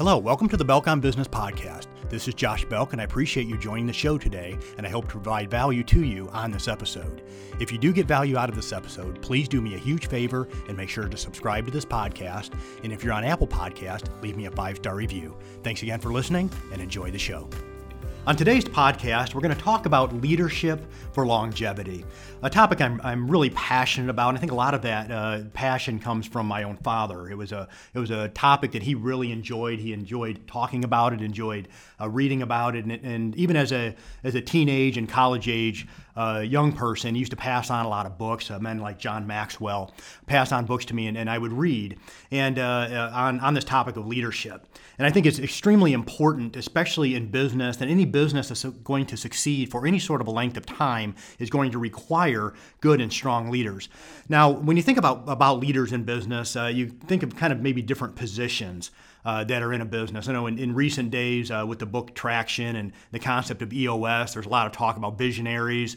Hello, welcome to the Belk on Business podcast. This is Josh Belk, and I appreciate you joining the show today, and I hope to provide value to you on this episode. If you do get value out of this episode, please do me a huge favor and make sure to subscribe to this podcast. And if you're on Apple Podcast, leave me a five star review. Thanks again for listening, and enjoy the show. On today's podcast, we're going to talk about leadership for longevity, a topic I'm, I'm really passionate about. And I think a lot of that uh, passion comes from my own father. It was a it was a topic that he really enjoyed. He enjoyed talking about it, enjoyed uh, reading about it, and, and, even as a as a teenage and college age young person, used to pass on a lot of books. Uh, men like John Maxwell passed on books to me, and, and I would read and uh, uh, on on this topic of leadership. And I think it's extremely important, especially in business, that any business that's going to succeed for any sort of a length of time is going to require good and strong leaders. Now, when you think about, about leaders in business, uh, you think of kind of maybe different positions uh, that are in a business. I know in, in recent days uh, with the book Traction and the concept of EOS, there's a lot of talk about visionaries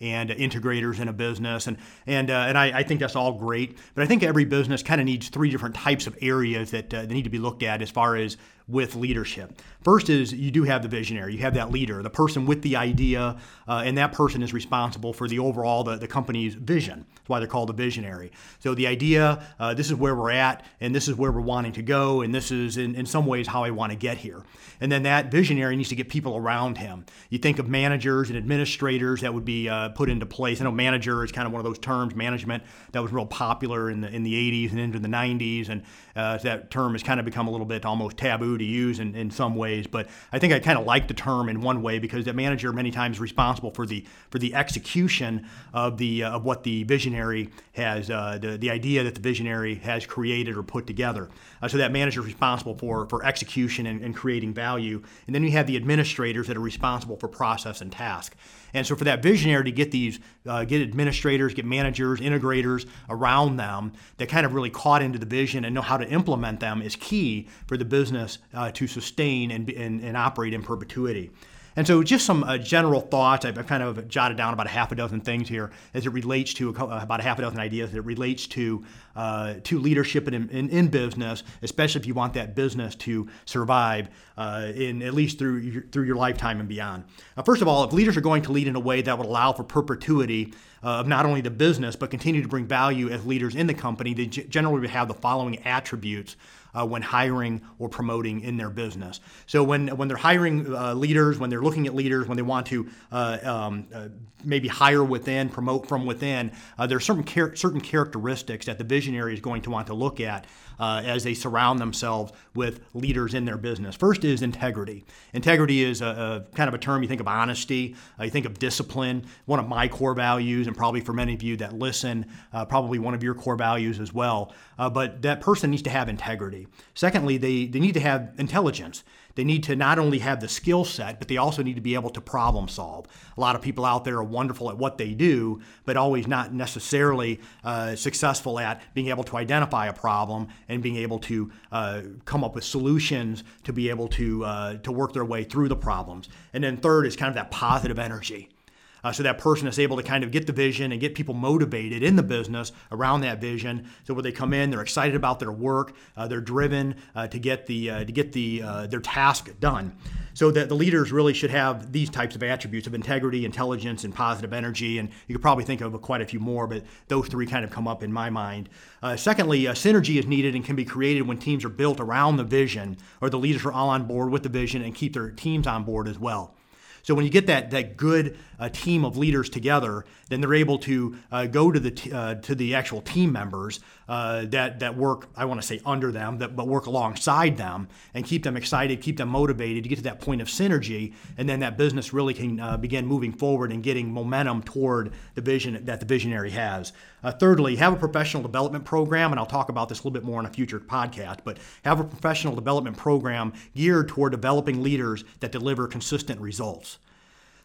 and integrators in a business, and and uh, and I, I, think that's all great. But I think every business kind of needs three different types of areas that, uh, that need to be looked at as far as with leadership. First is you do have the visionary, you have that leader, the person with the idea, uh, and that person is responsible for the overall the, the company's vision. That's why they're called a visionary. So the idea, uh, this is where we're at, and this is where we're wanting to go, and this is in, in some ways how I want to get here. And then that visionary needs to get people around him. You think of managers and administrators that would be uh, put into place. I know manager is kind of one of those terms, management, that was real popular in the in the 80s and into the 90s, and uh, that term has kind of become a little bit almost taboo to use in, in some ways. But I think I kind of like the term in one way because the manager many times is responsible for the for the execution of the uh, of what the visionary has uh, the the idea that the visionary has created or put together. Uh, so that manager is responsible for for execution and, and creating value. And then you have the administrators that are responsible for process and task. And so for that visionary to get these, uh, get administrators, get managers, integrators around them that kind of really caught into the vision and know how to implement them is key for the business uh, to sustain and, and, and operate in perpetuity. And so, just some uh, general thoughts. I've, kind of jotted down about a half a dozen things here as it relates to a, uh, about a half a dozen ideas that relates to uh, to leadership in, in, in, business, especially if you want that business to survive uh, in at least through your, through your lifetime and beyond. Uh, first of all, if leaders are going to lead in a way that would allow for perpetuity uh, of not only the business but continue to bring value as leaders in the company, they generally would have the following attributes uh, when hiring or promoting in their business. So when when they're hiring uh, leaders, when they're looking at leaders, when they want to uh, um, uh, maybe hire within, promote from within, uh, there are certain char- certain characteristics that the visionary is going to want to look at uh, as they surround themselves with leaders in their business. First is integrity. Integrity is a, a kind of a term you think of honesty, uh, you think of discipline. One of my core values, and probably for many of you that listen, uh, probably one of your core values as well. Uh, but that person needs to have integrity. Secondly, they, they need to have intelligence. They need to not only have the skill set, but they also need to be able to problem solve. A lot of people out there are wonderful at what they do, but always not necessarily uh, successful at being able to identify a problem and being able to uh, come up with solutions to be able to, uh, to work their way through the problems. And then third is kind of that positive energy. Uh, so that person is able to kind of get the vision and get people motivated in the business around that vision. So when they come in, they're excited about their work, uh, they're driven uh, to get the uh, to get the uh, their task done. So that the leaders really should have these types of attributes of integrity, intelligence, and positive energy. And you could probably think of quite a few more, but those three kind of come up in my mind. Uh, secondly, synergy is needed and can be created when teams are built around the vision, or the leaders are all on board with the vision and keep their teams on board as well. So when you get that that good uh, team of leaders together, then they're able to uh, go to the t- uh, to the actual team members uh, that that work. I want to say under them, that but work alongside them and keep them excited, keep them motivated to get to that point of synergy, and then that business really can uh, begin moving forward and getting momentum toward the vision that the visionary has. Uh, thirdly, have a professional development program, and I'll talk about this a little bit more in a future podcast. But have a professional development program geared toward developing leaders that deliver consistent results.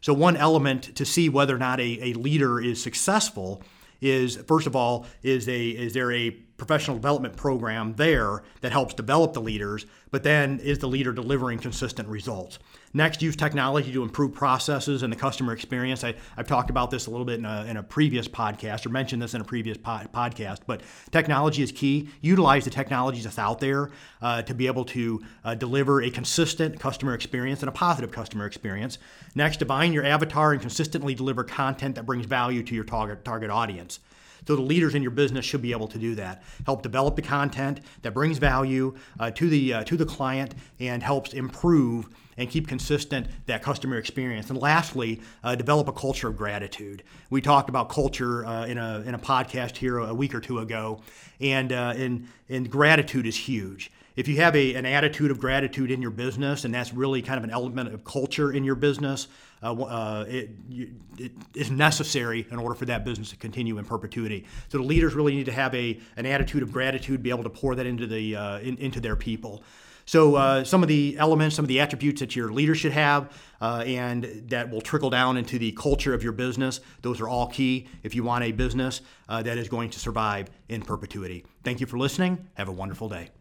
So, one element to see whether or not a, a leader is successful is first of all, is a is there a professional development program there that helps develop the leaders, but then is the leader delivering consistent results? Next, use technology to improve processes and the customer experience. I, have talked about this a little bit in a, in a previous podcast or mentioned this in a previous po- podcast, but technology is key. Utilize the technologies that's out there uh, to be able to uh, deliver a consistent customer experience and a positive customer experience. Next, define your avatar and consistently deliver content that brings value to your target, target audience. So the leaders in your business should be able to do that. Help develop the content that brings value uh, to the uh, to the client and helps improve and keep consistent that customer experience. And lastly, uh, develop a culture of gratitude. We talked about culture uh, in a in a podcast here a week or two ago, and uh, and and gratitude is huge if you have a, an attitude of gratitude in your business, and that's really kind of an element of culture in your business, uh, uh, it, it is necessary in order for that business to continue in perpetuity. So the leaders really need to have a, an attitude of gratitude, be able to pour that into, the, uh, in, into their people. So uh, some of the elements, some of the attributes that your leaders should have, uh, and that will trickle down into the culture of your business. Those are all key if you want a business uh, that is going to survive in perpetuity. Thank you for listening. Have a wonderful day.